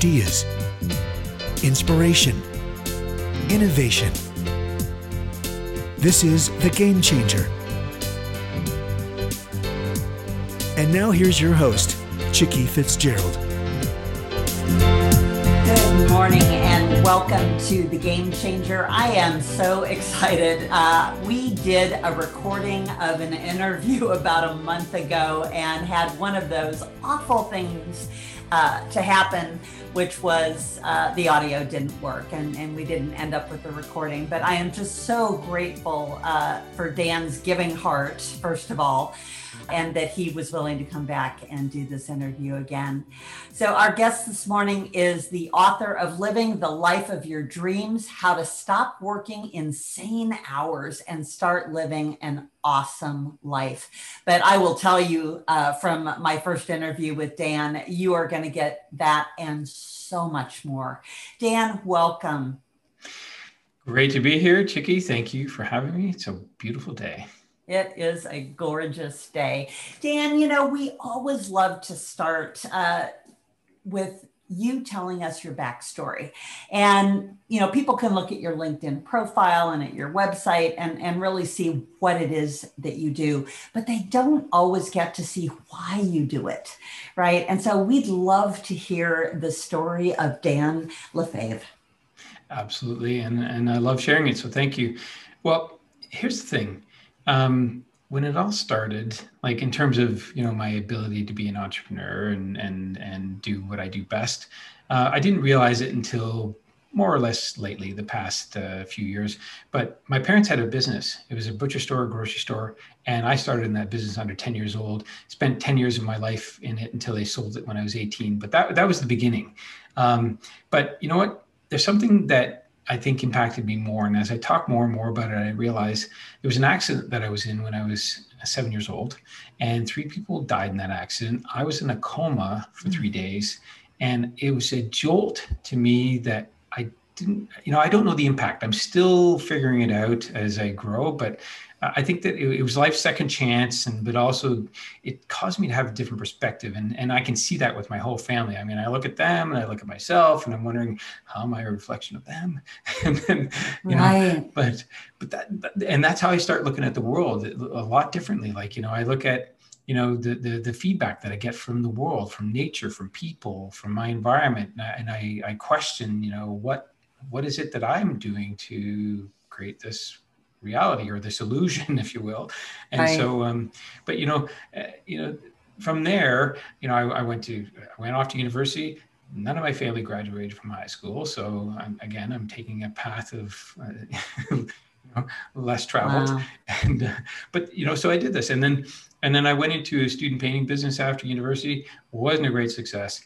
ideas, inspiration, innovation. This is The Game Changer. And now here's your host, Chicke Fitzgerald. Good morning and welcome to the Game Changer. I am so excited. Uh, we did a recording of an interview about a month ago and had one of those awful things uh, to happen, which was uh, the audio didn't work and, and we didn't end up with the recording. But I am just so grateful uh, for Dan's giving heart, first of all and that he was willing to come back and do this interview again. So, our guest this morning is the author of Living the Life of Your Dreams How to Stop Working Insane Hours and Start Living an Awesome Life. But I will tell you uh, from my first interview with Dan, you are going to get that and so much more. Dan, welcome. Great to be here, Chicke. Thank you for having me. It's a beautiful day. It is a gorgeous day. Dan, you know, we always love to start uh, with you telling us your backstory. And, you know, people can look at your LinkedIn profile and at your website and, and really see what it is that you do, but they don't always get to see why you do it. Right. And so we'd love to hear the story of Dan LeFave. Absolutely. And, and I love sharing it. So thank you. Well, here's the thing um, when it all started, like in terms of you know my ability to be an entrepreneur and and and do what I do best, uh, I didn't realize it until more or less lately, the past uh, few years. But my parents had a business. It was a butcher store, a grocery store, and I started in that business under 10 years old. Spent 10 years of my life in it until they sold it when I was 18. But that that was the beginning. Um, but you know what? There's something that I think impacted me more. And as I talk more and more about it, I realized there was an accident that I was in when I was seven years old, and three people died in that accident. I was in a coma for three mm. days, and it was a jolt to me that I didn't, you know, I don't know the impact. I'm still figuring it out as I grow, but I think that it, it, was life's second chance, and but also it caused me to have a different perspective, and and I can see that with my whole family. I mean, I look at them and I look at myself, and I'm wondering how am I a reflection of them, and then you right. know, but but that and that's how I start looking at the world a lot differently. Like you know, I look at you know the, the the feedback that I get from the world, from nature, from people, from my environment, and I, and I, I question you know what what is it that I'm doing to create this reality or this illusion, if you will. And right. so, um, but you know, uh, you know, from there, you know, I, I, went to, I went off to university. None of my family graduated from high school, so I'm, again, I'm taking a path of. Uh, you know, less traveled wow. and uh, but you know so i did this and then and then i went into a student painting business after university wasn't a great success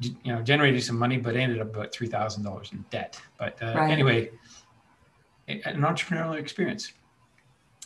you know generated some money but ended up about $3000 in debt but uh, right. anyway an entrepreneurial experience.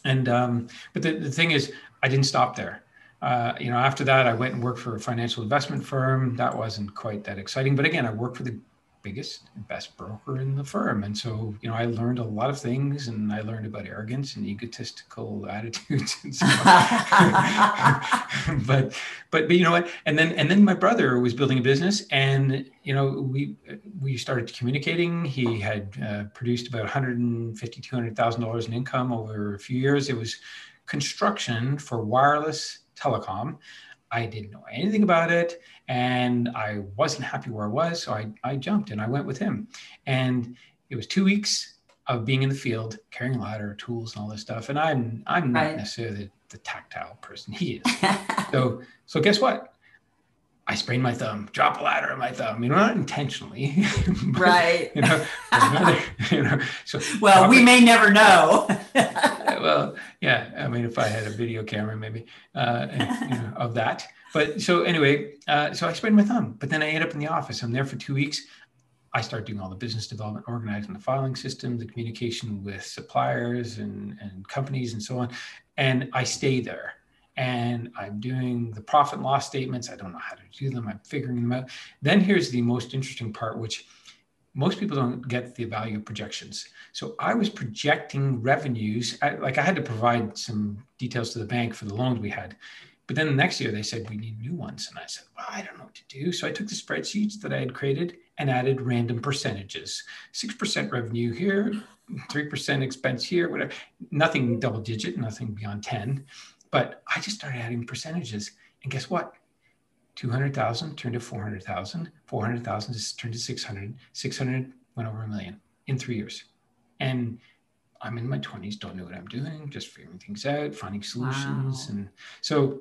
And um, but the, the thing is, I didn't stop there. Uh, you know, after that, I went and worked for a financial investment firm. That wasn't quite that exciting, but again, I worked for the biggest and best broker in the firm. And so, you know, I learned a lot of things and I learned about arrogance and egotistical attitudes and stuff. but, but, but you know what? And then, and then my brother was building a business and, you know, we, we started communicating. He had uh, produced about 150, $200,000 in income over a few years. It was construction for wireless telecom. I didn't know anything about it and I wasn't happy where I was. So I, I jumped and I went with him. And it was two weeks of being in the field, carrying a ladder, tools, and all this stuff. And I'm I'm not right. necessarily the, the, tactile person. He is. so so guess what? I sprained my thumb, drop a ladder on my thumb, you know, not intentionally. but, right. You know, another, you know, so well, we may never know. well, yeah. I mean, if I had a video camera, maybe uh, you know, of that. But so anyway, uh, so I sprained my thumb. But then I end up in the office. I'm there for two weeks. I start doing all the business development, organizing the filing system, the communication with suppliers and, and companies and so on. And I stay there and I'm doing the profit and loss statements. I don't know how to do them. I'm figuring them out. Then here's the most interesting part, which most people don't get the value of projections. So I was projecting revenues. I, like I had to provide some details to the bank for the loans we had. But then the next year they said we need new ones, and I said, well, I don't know what to do. So I took the spreadsheets that I had created and added random percentages 6% revenue here, 3% expense here, whatever. Nothing double digit, nothing beyond 10. But I just started adding percentages. And guess what? 200,000 turned to 400,000, 400,000 turned to 600, 600 went over a million in three years. And I'm in my 20s, don't know what I'm doing, just figuring things out, finding solutions. Wow. And so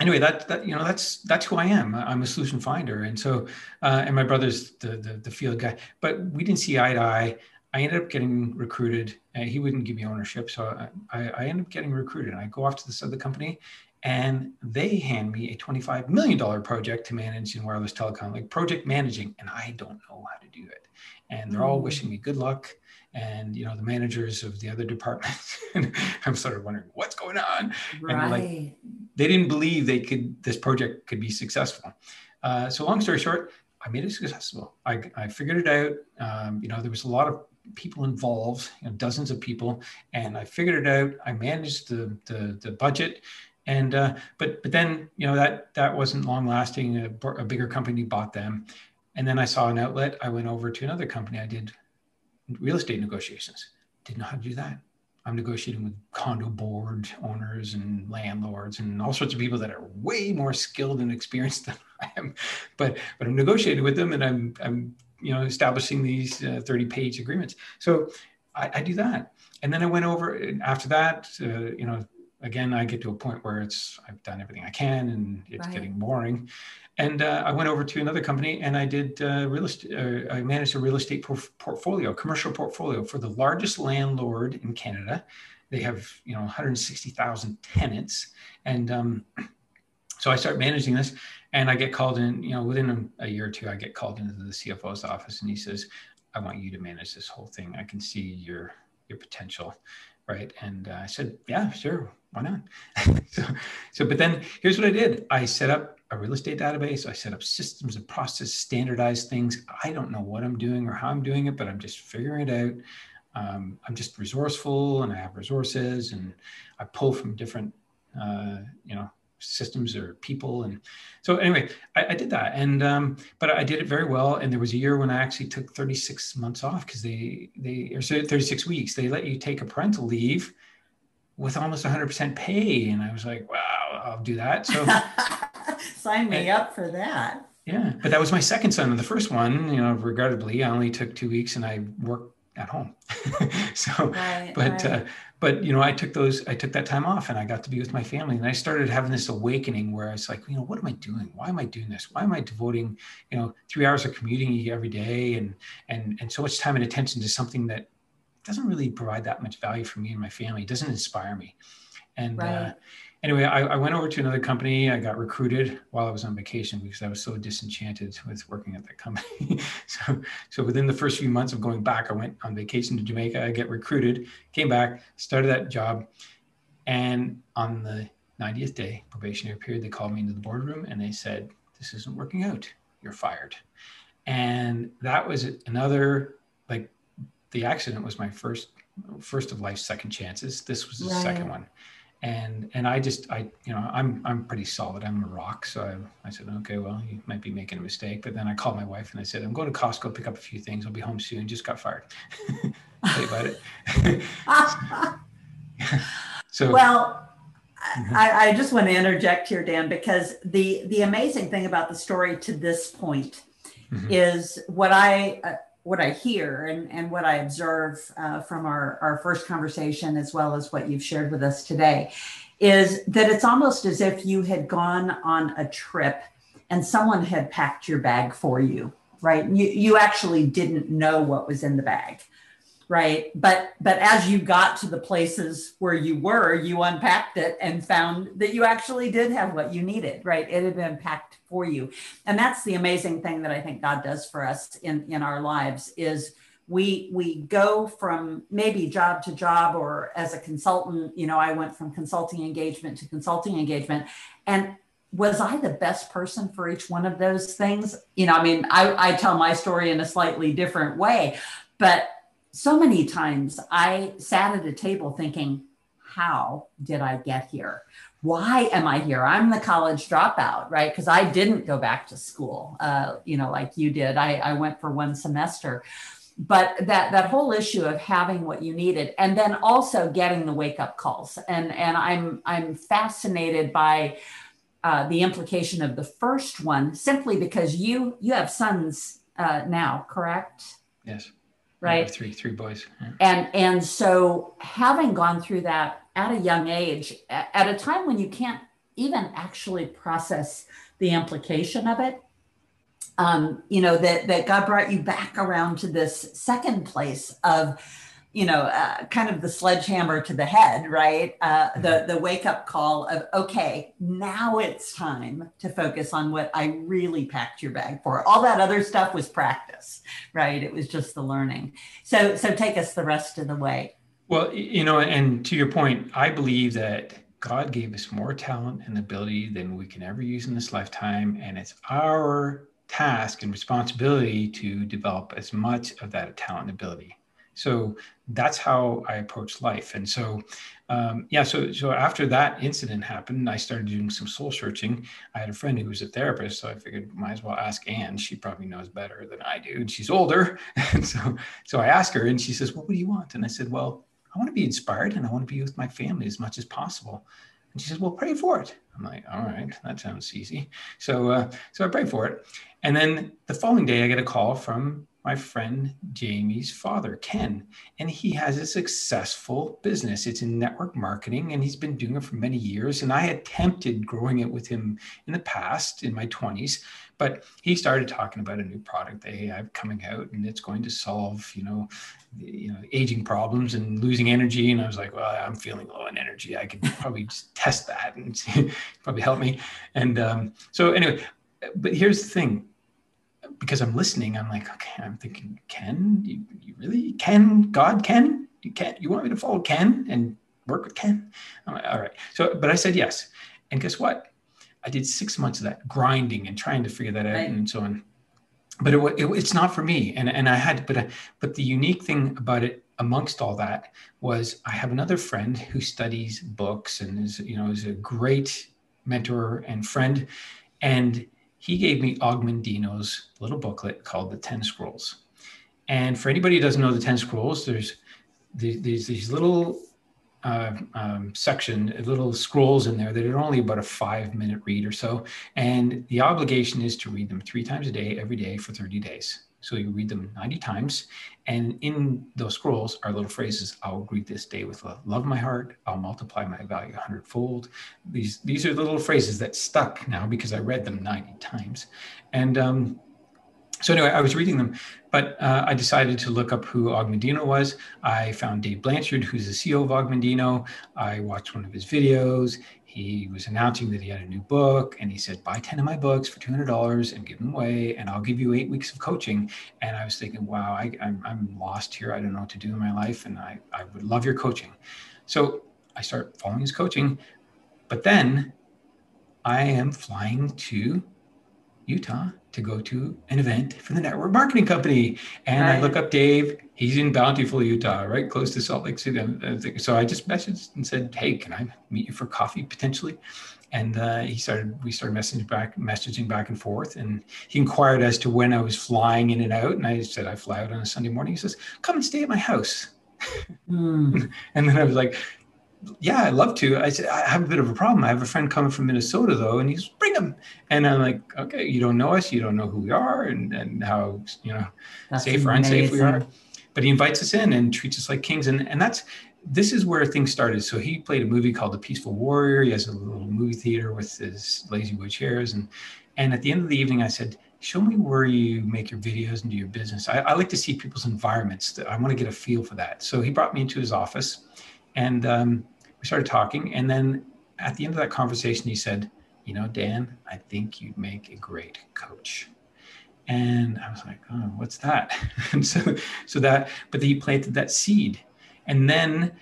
anyway, that that you know that's that's who I am. I'm a solution finder, and so uh, and my brother's the, the, the field guy. But we didn't see eye to eye. I ended up getting recruited. Uh, he wouldn't give me ownership, so I, I ended up getting recruited. And I go off to this other company, and they hand me a $25 million project to manage in wireless telecom, like project managing, and I don't know how to do it. And they're all hmm. wishing me good luck and you know the managers of the other departments i'm sort of wondering what's going on right. and like they didn't believe they could this project could be successful uh, so long story short i made it successful i, I figured it out um, you know there was a lot of people involved you know, dozens of people and i figured it out i managed the the, the budget and uh, but but then you know that that wasn't long lasting a, a bigger company bought them and then i saw an outlet i went over to another company i did real estate negotiations. Didn't know how to do that. I'm negotiating with condo board owners and landlords and all sorts of people that are way more skilled and experienced than I am. But but I'm negotiating with them and I'm I'm you know establishing these uh, 30 page agreements. So I, I, do that. And then I went over after that. Uh, you know, again I get to a point where it's I've done everything I can and it's right. getting boring. And uh, I went over to another company and I did uh, real estate. Uh, I managed a real estate por- portfolio, commercial portfolio for the largest landlord in Canada. They have you know 160,000 tenants, and um, so I start managing this. And I get called in. You know, within a, year or two, I get called into the CFO's office, and he says, "I want you to manage this whole thing. I can see your your potential." right? And uh, I said, yeah, sure, why not? so, so, but then here's what I did: I set up a real estate database. I set up systems and process, standardized things. I don't know what I'm doing or how I'm doing it, but I'm just figuring it out. Um, I'm just resourceful, and I have resources, and I pull from different, uh, you know, systems or people. And so anyway, I, I did that, and um, but I did it very well. And there was a year when I actually took 36 months off because they they or 36 weeks. They let you take a parental leave with almost 100% pay, and I was like, wow, I'll do that. So sign me and, up for that. Yeah, but that was my second son. And the first one, you know, regrettably, I only took two weeks, and I worked at home. so, right, but right. Uh, but you know, I took those, I took that time off, and I got to be with my family, and I started having this awakening where I was like, you know, what am I doing? Why am I doing this? Why am I devoting, you know, three hours of commuting every day, and and and so much time and attention to something that doesn't really provide that much value for me and my family. It doesn't inspire me, and. Uh, right. Uh, anyway, I, I, went over to another company. I got recruited while I was on vacation because I was so disenchanted with working at that company. so, so within the first few months of going back, I went on vacation to Jamaica. I get recruited, came back, started that job, and on the 90th day probationary period, they called me into the boardroom and they said, "This isn't working out. You're fired." And that was another like the accident was my first first of life's second chances. This was the right. second one and and I just I you know I'm I'm pretty solid. I'm a rock, so I, I said okay, well you might be making a mistake. But then I called my wife and I said I'm going to Costco pick up a few things. I'll be home soon. Just got fired. Tell you about it. so well. I, I just want to interject here, Dan, because the the amazing thing about the story to this point mm-hmm. is what I uh, what I hear and, and what I observe uh, from our, our first conversation, as well as what you've shared with us today, is that it's almost as if you had gone on a trip and someone had packed your bag for you, right? You, you actually didn't know what was in the bag right? But but as you got to the places where you were you unpacked it and found that you actually did have what you needed right? It had been packed for you. And that's the amazing thing that i think god does for us in in our lives is we we go from maybe job to job or as a consultant you know i went from consulting engagement to consulting engagement. And was I the best person for each one of those things? You know, I mean, I, I tell my story in a slightly different way, but so many times I sat at a table thinking, how did I get here? Why am I here? I'm the college dropout, right? Because I didn't go back to school, uh, you know, like you did. I, I went for one semester but that that whole issue of having what you needed and then also getting the wake up calls and and i'm i'm fascinated by uh, the implication of the first one simply because you you have sons uh, now correct yes right three three boys yeah. and and so having gone through that at a young age at a time when you can't even actually process the implication of it um, you know that that God brought you back around to this second place of you know uh, kind of the sledgehammer to the head right? Uh, the mm-hmm. the wake up call of okay now it's time to focus on what i really packed your bag for. All that other stuff was practice right? It was just the learning. So so take us the rest of the way. Well you know and to your point i believe that god gave us more talent and ability than we can ever use in this lifetime and it's our task and responsibility to develop as much of that talent and ability. So that's how I approach life. And so, um, yeah, so so after that incident happened, I started doing some soul searching. I had a friend who was a therapist, so I figured might as well ask Anne. She probably knows better than I do, and she's older. And so so I asked her, and she says, "Well, what do you want?" And I said, "Well, I want to be inspired, and I want to be with my family as much as possible." And she says, "Well, pray for it." I'm like, "All right, that sounds easy." So, uh, so I pray for it, and then the following day, I get a call from my friend Jamie's father, Ken, and he has a successful business. It's in network marketing, and he's been doing it for many years. And I attempted growing it with him in the past, in my 20s, but he started talking about a new product they have coming out, and it's going to solve, you know, you know, aging problems and losing energy. And I was like, well, I'm feeling low on energy. I could probably just test that and probably help me. And um, so anyway, but here's the thing because I'm listening, I'm like, okay, I'm thinking, Ken, you, you really Ken, God, Ken, you can't? you want me to follow Ken and work with Ken? I'm Like, all right. So, but I said yes. And guess what? I did six months of that grinding and trying to figure that out right. and so on. But it, it, it's not for me. And, and I had, but, I, but the unique thing about it amongst all that was I have another friend who studies books and is, you know, is a great mentor and friend. And he gave me Og Mandino's little booklet called The 10 Scrolls. And for anybody who doesn't know the 10 Scrolls, there's these, these little uh, um, section, little scrolls in there that are only about a five minute read or so. And the obligation is to read them three times a day, every day for 30 days. So you read them 90 times. And in those scrolls are little phrases I'll greet this day with love my heart. I'll multiply my value a hundredfold. These, these are the little phrases that stuck now because I read them 90 times. And um, so anyway, I was reading them, but uh, I decided to look up who Og Mandino was. I found Dave Blanchard, who's the CEO of Og Mandino. I watched one of his videos he was announcing that he had a new book and he said buy 10 of my books for $200 and give them away and i'll give you eight weeks of coaching and i was thinking wow I, am I'm, I'm lost here i don't know what to do in my life and I, I would love your coaching so i start following his coaching but then i am flying to Utah to go to an event for the network marketing company. And right. I look up Dave. He's in Bountiful, Utah, right close to Salt Lake City. So I just messaged and said, "Hey, can I meet you for coffee potentially?" And uh, he started. We started messaging back, messaging back and forth. And he inquired as to when I was flying in and out. And I said I fly out on a Sunday morning. He says, "Come and stay at my house." Mm. and then I was like, yeah, I'd love to. I said, I have a bit of a problem. I have a friend coming from Minnesota though, and he's him. And I'm like, okay, you don't know us, you don't know who we are and, and how, you know, that's safe or unsafe we are. But he invites us in and treats us like kings. And and that's this is where things started. So he played a movie called The Peaceful Warrior. He has a little movie theater with his La-Z-Boy chairs. And and at the end of the evening, I said, show me where you make your videos and do your business. I, I like to see people's environments. I want to get a feel for that. So he brought me into his office and um, we started talking. And then at the end of that conversation, he said, You know, Dan, I think you'd make a great coach. And I was like, Oh, what's that? and so, so that, but he planted that seed. And then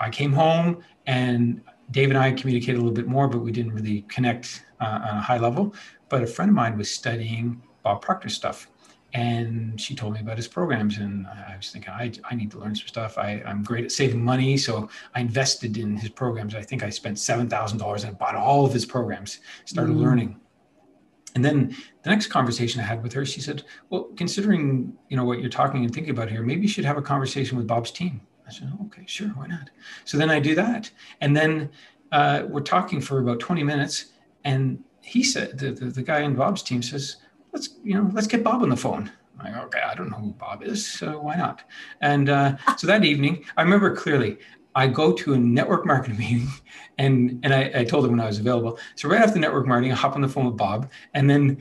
I came home and Dave and I communicated a little bit more, but we didn't really connect uh, on a high level. But a friend of mine was studying Bob Proctor stuff. And she told me about his programs and i was thinking i, I need to learn some stuff. I, i'm great at saving money so i invested in his programs. I think i spent $7000 and bought all of his programs started mm. learning. And then the next conversation i had with her she said well considering you know what you're talking and thinking about here maybe you should have a conversation with bob's team. I said okay sure why not? So then i do that. And then uh, we're talking for about 20 minutes and he said the, the, the guy in bob's team says let's you know let's get Bob on the phone. Like, okay, I don't know who Bob is, so why not? And uh, so that evening, I remember clearly. I go to a network marketing meeting, and and I, I told him when I was available. So right after network marketing, I hop on the phone with Bob, and then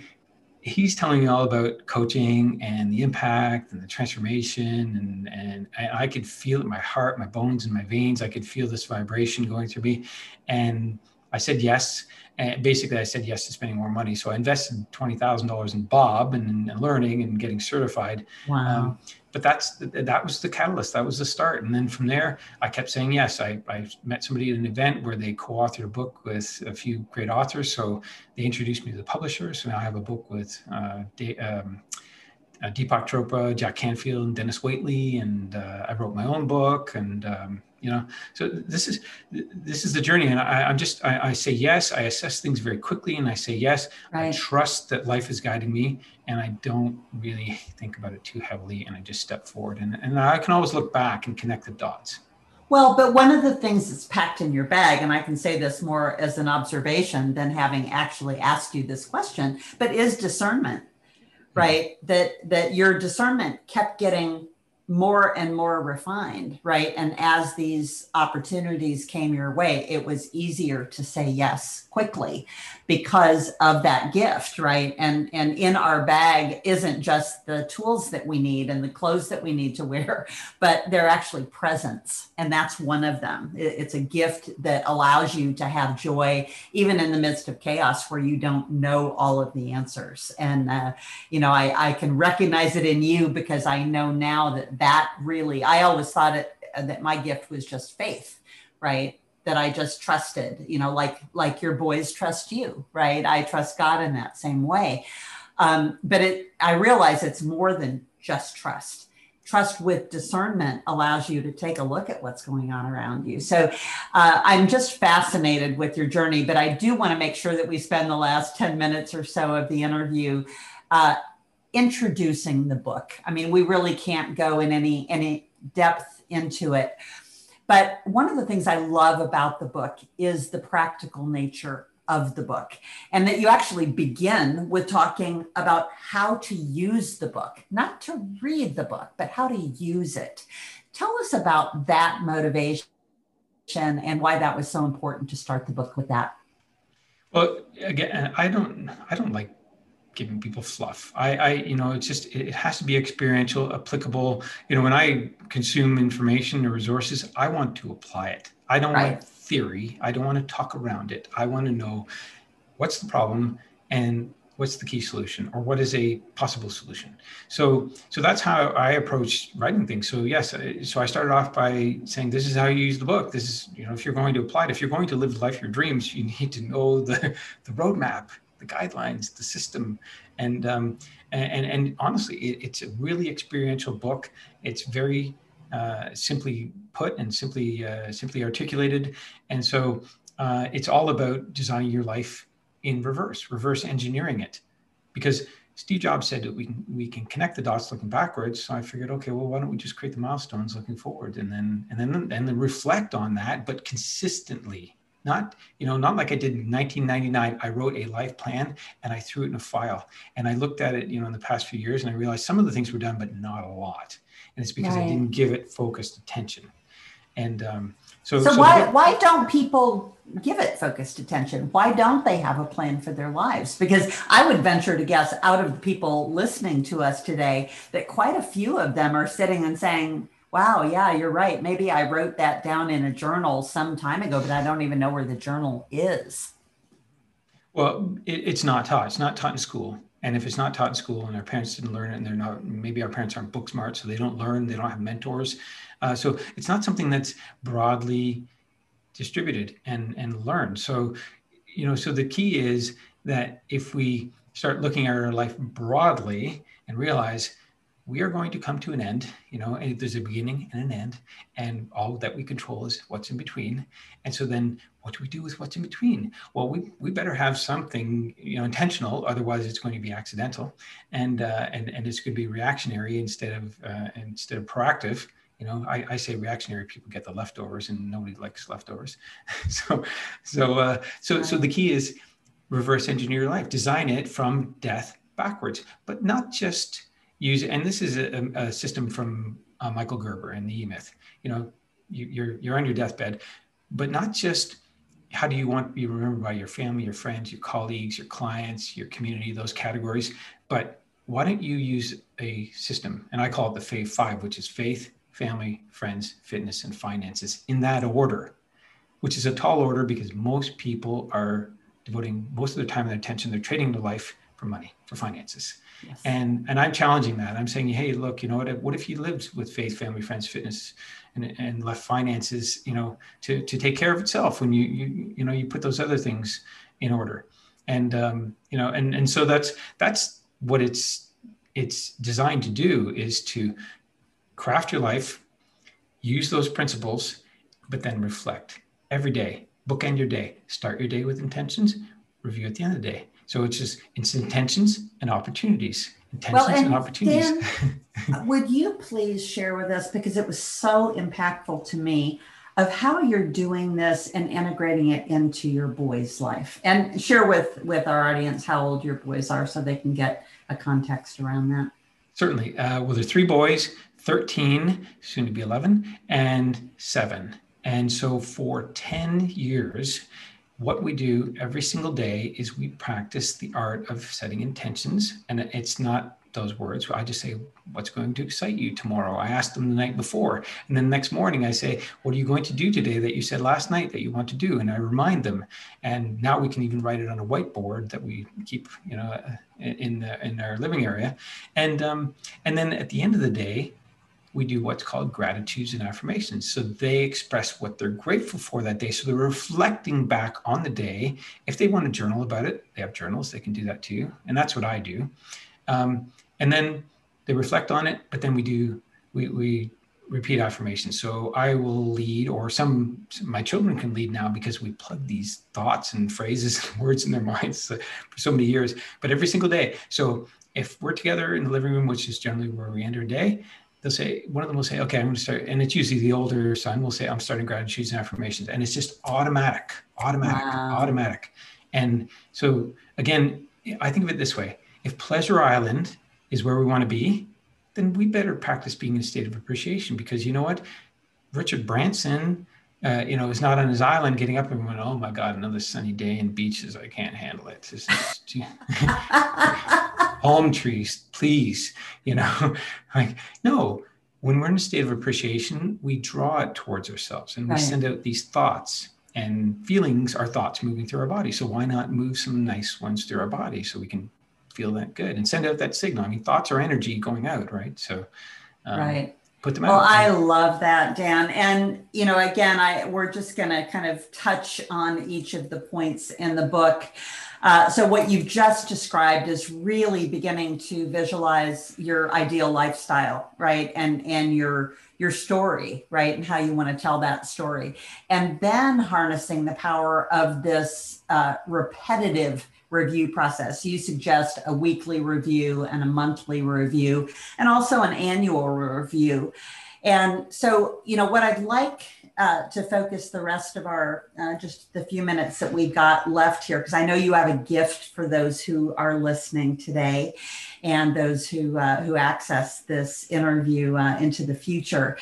he's telling me all about coaching and the impact and the transformation and and I, I could feel it in my heart my bones and my veins i could feel this vibration going through me and i said yes and basically I said yes to spending more money. So I invested $20,000 in Bob and, and, learning and getting certified. Wow. Um, but that's, that was the catalyst. That was the start. And then from there, I kept saying yes. I, I met somebody at an event where they co-authored a book with a few great authors. So they introduced me to the publisher. So now I have a book with uh, um, uh, Deepak Chopra, Jack Canfield, and Dennis Waitley, and uh, I wrote my own book, and um, you know? So this is this is the journey and I, am just I, I, say yes i assess things very quickly and i say yes. Right. i trust that life is guiding me and i don't really think about it too heavily and i just step forward. And, and i can always look back and connect the dots. Well but one of the things that's packed in your bag and i can say this more as an observation than having actually asked you this question but is discernment right? That that your discernment kept getting more and more refined, right? And as these opportunities came your way, it was easier to say yes quickly because of that gift, right? And and in our bag isn't just the tools that we need and the clothes that we need to wear, but they're actually presents, and that's one of them. It's a gift that allows you to have joy even in the midst of chaos where you don't know all of the answers. And uh, you know, I, I can recognize it in you because I know now that that really, I always thought it uh, that my gift was just faith, right? That I just trusted, you know, like like your boys trust you, right? I trust God in that same way. Um, but it, I realize it's more than just trust trust with discernment allows you to take a look at what's going on around you. So uh, I'm just fascinated with your journey, but I do want to make sure that we spend the last 10 minutes or so of the interview uh, introducing the book. I mean, we really can't go in any any depth into it. But one of the things I love about the book is the practical nature of the book, and that you actually begin with talking about how to use the book, not to read the book, but how to use it. Tell us about that motivation and why that was so important to start the book with that. Well, again, I don't, I don't like giving people fluff. I, I, you know, it's just it has to be experiential, applicable. You know, when I consume information or resources, I want to apply it. I don't right. want theory. I don't want to talk around it. I want to know what's the problem and what's the key solution or what is a possible solution so so that's how i approach writing things so yes so i started off by saying this is how you use the book this is you know if you're going to apply it if you're going to live the life of your dreams you need to know the the roadmap the guidelines, the system, and um, and, and honestly, it, it's a really experiential book. It's very uh, simply put and simply uh, simply articulated, and so uh, it's all about designing your life in reverse, reverse engineering it, because Steve Jobs said that we can we can connect the dots looking backwards. So I figured, okay, well, why don't we just create the milestones looking forward, and then and then and then reflect on that, but consistently not, you know, not like I did in 1999. I wrote a life plan and I threw it in a file. And I looked at it, you know, in the past few years and I realized some of the things were done, but not a lot. And it's because right. I didn't give it focused attention. And um, so, so, so why why don't people give it focused attention? Why don't they have a plan for their lives? Because I would venture to guess, out of the people listening to us today, that quite a few of them are sitting and saying, Wow, yeah, you're right. Maybe I wrote that down in a journal some time ago, but I don't even know where the journal is. Well, it, it's not taught. It's not taught in school. And if it's not taught in school and our parents didn't learn it and they're not, maybe our parents aren't book smart, so they don't learn, they don't have mentors. Uh, so it's not something that's broadly distributed and, and learned. So, you know, so the key is that if we start looking at our life broadly and realize we are going to come to an end you know and there's a beginning and an end and all that we control is what's in between. And so then what do we do with what's in between? Well we, we better have something you know intentional otherwise it's going to be accidental. And uh, and and it's going to be reactionary instead of uh, instead of proactive. You know I, I say reactionary people get the leftovers and nobody likes leftovers. So so uh, so so the key is reverse engineer your life. Design it from death backwards but not just use and this is a, a system from uh, michael gerber and the e-myth. You know you, you're you're on your deathbed but not just how do you want to be remembered by your family your friends your colleagues your clients your community those categories but why don't you use a system and i call it the faith five which is faith family friends fitness and finances in that order which is a tall order because most people are devoting most of their time and attention they're trading their life for money for finances Yes. And and I'm challenging that. I'm saying, hey, look, you know what? What if you lived with faith, family, friends, fitness, and, and left finances, you know, to to take care of itself when you you you know you put those other things in order, and um, you know, and and so that's that's what it's it's designed to do is to craft your life, use those principles, but then reflect every day. Bookend your day. Start your day with intentions. Review at the end of the day so it's just it's intentions and opportunities. Intentions well, and, and opportunities. Would you please share with us because it was so impactful to me of how you're doing this and integrating it into your boys' life, and share with with our audience how old your boys are so they can get a context around that. Certainly. Uh, well, there's three boys, 13, soon to be 11, and seven. And so for 10 years, what we do every single day is we practice the art of setting intentions. And it's not those words. I just say, What's going to excite you tomorrow? I asked them the night before. And then the next morning, I say, What are you going to do today that you said last night that you want to do? And I remind them. And now we can even write it on a whiteboard that we keep, you know, in, the, in our living area. And, um, and then at the end of the day, we do what's called gratitudes and affirmations. So they express what they're grateful for that day. So they're reflecting back on the day. If they want to journal about it, they have journals, they can do that too. And that's what I do. Um, and then they reflect on it, but then we do, we, we repeat affirmations. So I will lead, or some, my children can lead now because we plug these thoughts and phrases and words in their minds for so many years, but every single day. So if we're together in the living room, which is generally where we end our day, they'll say one of them will say okay i'm going to start and it's usually the older son will say i'm starting gratitudes and affirmations and it's just automatic automatic wow. automatic and so again i think of it this way if pleasure island is where we want to be then we better practice being in a state of appreciation because you know what richard branson uh, you know, is not on his island getting up and going, oh my God, another sunny day and beaches. I can't handle it. Palm trees, please. You know, like, no, when we're in a state of appreciation, we draw it towards ourselves and we right. send out these thoughts and feelings are thoughts moving through our body. So why not move some nice ones through our body so we can feel that good and send out that signal? I mean, thoughts are energy going out, right? So, um, right put them out. Well, I love that, Dan. And you know, again, I we're just going to kind of touch on each of the points in the book. Uh, so what you've just described is really beginning to visualize your ideal lifestyle, right? And and your your story, right? And how you want to tell that story. And then harnessing the power of this uh, repetitive review process. You suggest a weekly review and a monthly review, and also an annual review. And so, you know, what I'd like uh, to focus the rest of our uh, just the few minutes that we've got left here, because I know you have a gift for those who are listening today, and those who uh, who access this interview uh, into the future.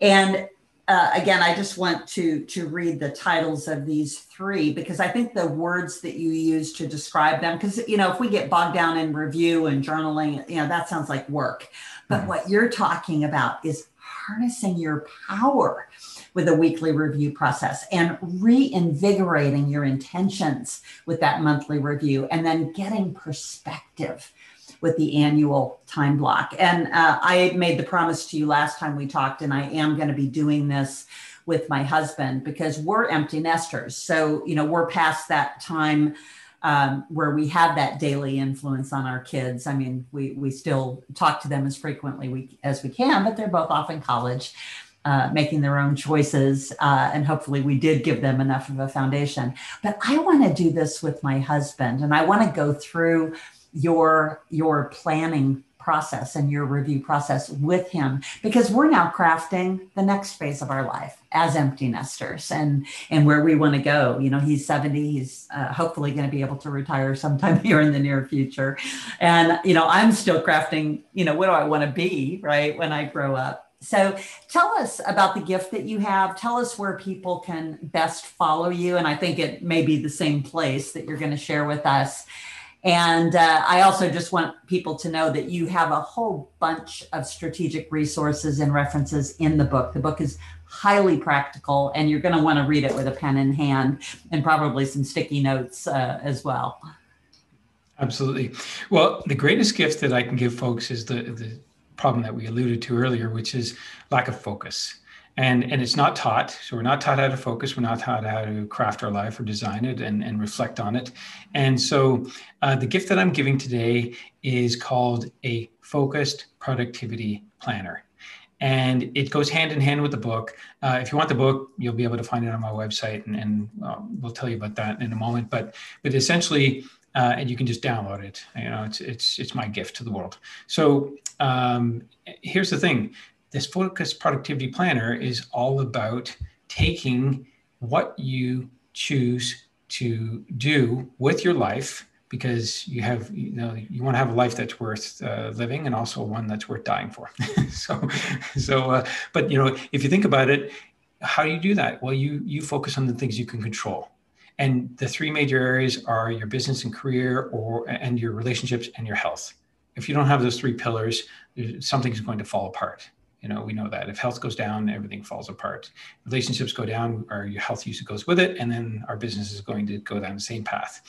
And uh, again, I just want to to read the titles of these three because I think the words that you use to describe them, because you know, if we get bogged down in review and journaling, you know, that sounds like work. But mm-hmm. what you're talking about is harnessing your power with a weekly review process and reinvigorating your intentions with that monthly review and then getting perspective with the annual time block. And uh, I made the promise to you last time we talked, and I am going to be doing this with my husband because we're empty nesters. So, you know, we're past that time um, where we have that daily influence on our kids. I mean, we we still talk to them as frequently we, as we can, but they're both off in college, uh, making their own choices, uh, and hopefully we did give them enough of a foundation. But I want to do this with my husband, and I want to go through your your planning process and your review process with him because we're now crafting the next phase of our life as empty nesters and and where we want to go. You know he's 70 he's uh, hopefully going to be able to retire sometime here in the near future. And you know i'm still crafting you know what do i want to be right when i grow up. So tell us about the gift that you have. Tell us where people can best follow you and i think it may be the same place that you're going to share with us and uh, I also just want people to know that you have a whole bunch of strategic resources and references in the book. The book is highly practical, and you're going to want to read it with a pen in hand and probably some sticky notes uh, as well. Absolutely. Well, the greatest gift that I can give folks is the, the problem that we alluded to earlier, which is lack of focus and and it's not taught. So we're not taught how to focus. We're not taught how to craft our life or design it and, and reflect on it. And so uh, the gift that i'm giving today is called a focused productivity planner. And it goes hand in hand with the book. Uh, if you want the book you'll be able to find it on my website and, and uh, we'll tell you about that in a moment. But but essentially uh, and you can just download it. You know it's it's it's my gift to the world. So um, here's the thing this focused productivity planner is all about taking what you choose to do with your life because you have you know you want to have a life that's worth uh, living and also one that's worth dying for. So so uh, but you know if you think about it how do you do that? Well you you focus on the things you can control. And the three major areas are your business and career or and your relationships and your health. If you don't have those three pillars something's going to fall apart you know, we know that if health goes down, everything falls apart. Relationships go down, or your health use goes with it, and then our business is going to go down the same path.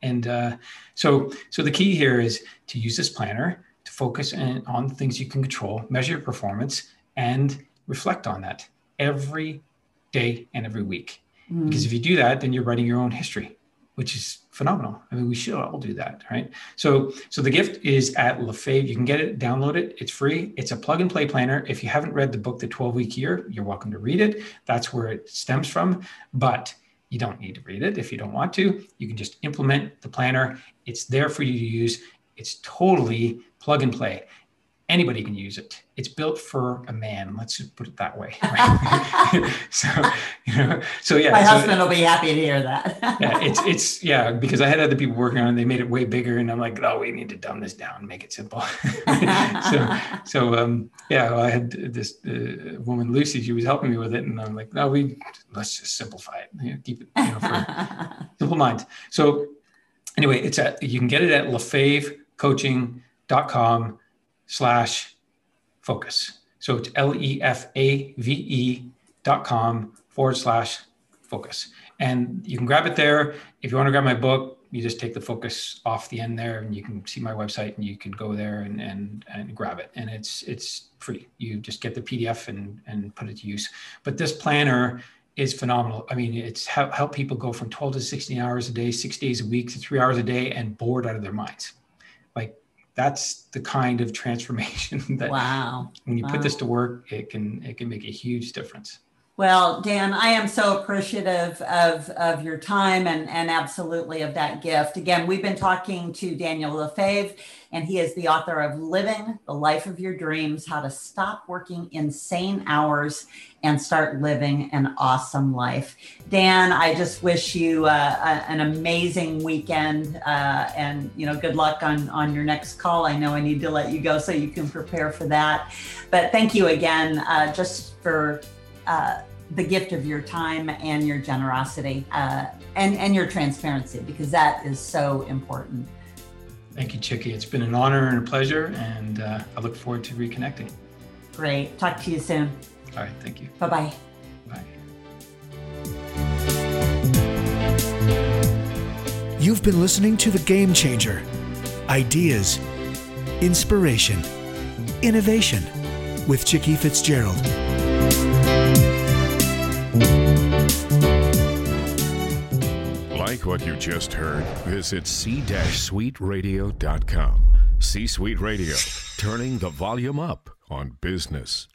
And uh, so, so the key here is to use this planner to focus in, on the things you can control, measure your performance, and reflect on that every day and every week. Mm. Because if you do that, then you're writing your own history which is phenomenal. I mean, we should all do that, right? So, so the gift is at LeFave. You can get it, download it. It's free. It's a plug and play planner. If you haven't read the book, The 12 Week Year, you're welcome to read it. That's where it stems from. But you don't need to read it if you don't want to. You can just implement the planner. It's there for you to use. It's totally plug and play anybody can use it. It's built for a man. Let's just put it that way. Right? so, you know, so yeah. My so, husband will be happy to hear that. yeah, it's it's yeah because I had other people working on it. They made it way bigger, and I'm like, oh, we need to dumb this down make it simple. so so um, yeah, well, I had this uh, woman Lucy. She was helping me with it, and I'm like, no, we let's just simplify it. You know, keep it you know, for simple mind. So anyway, it's at you can get it at lefavecoaching.com slash focus. So it's L-E-F-A-V-E dot com forward slash focus. And you can grab it there. If you want to grab my book, you just take the focus off the end there and you can see my website and you can go there and, and, and grab it. And it's, it's free. You just get the PDF and, and put it to use. But this planner is phenomenal. I mean, it's help, help people go from 12 to 16 hours a day, six days a week to three hours a day and bored out of their minds. Like that's the kind of transformation that wow when you wow. put this to work it can it can make a huge difference well dan i am so appreciative of of your time and and absolutely of that gift again we've been talking to daniel LeFave and he is the author of living the life of your dreams how to stop working insane hours and start living an awesome life. Dan, I just wish you uh, a, an amazing weekend uh, and you know good luck on on your next call. I know I need to let you go so you can prepare for that. But thank you again uh, just for uh, the gift of your time and your generosity uh, and and your transparency because that is so important. Thank you, Chicke. It's been an honor and a pleasure, and uh, I look forward to reconnecting. Great. Talk to you soon. All right. Thank you. Bye-bye. Bye. You've been listening to The Game Changer Ideas, Inspiration, Innovation with Chicke Fitzgerald. Like what you just heard? Visit c-suiteradio.com. C Suite Radio, turning the volume up on business.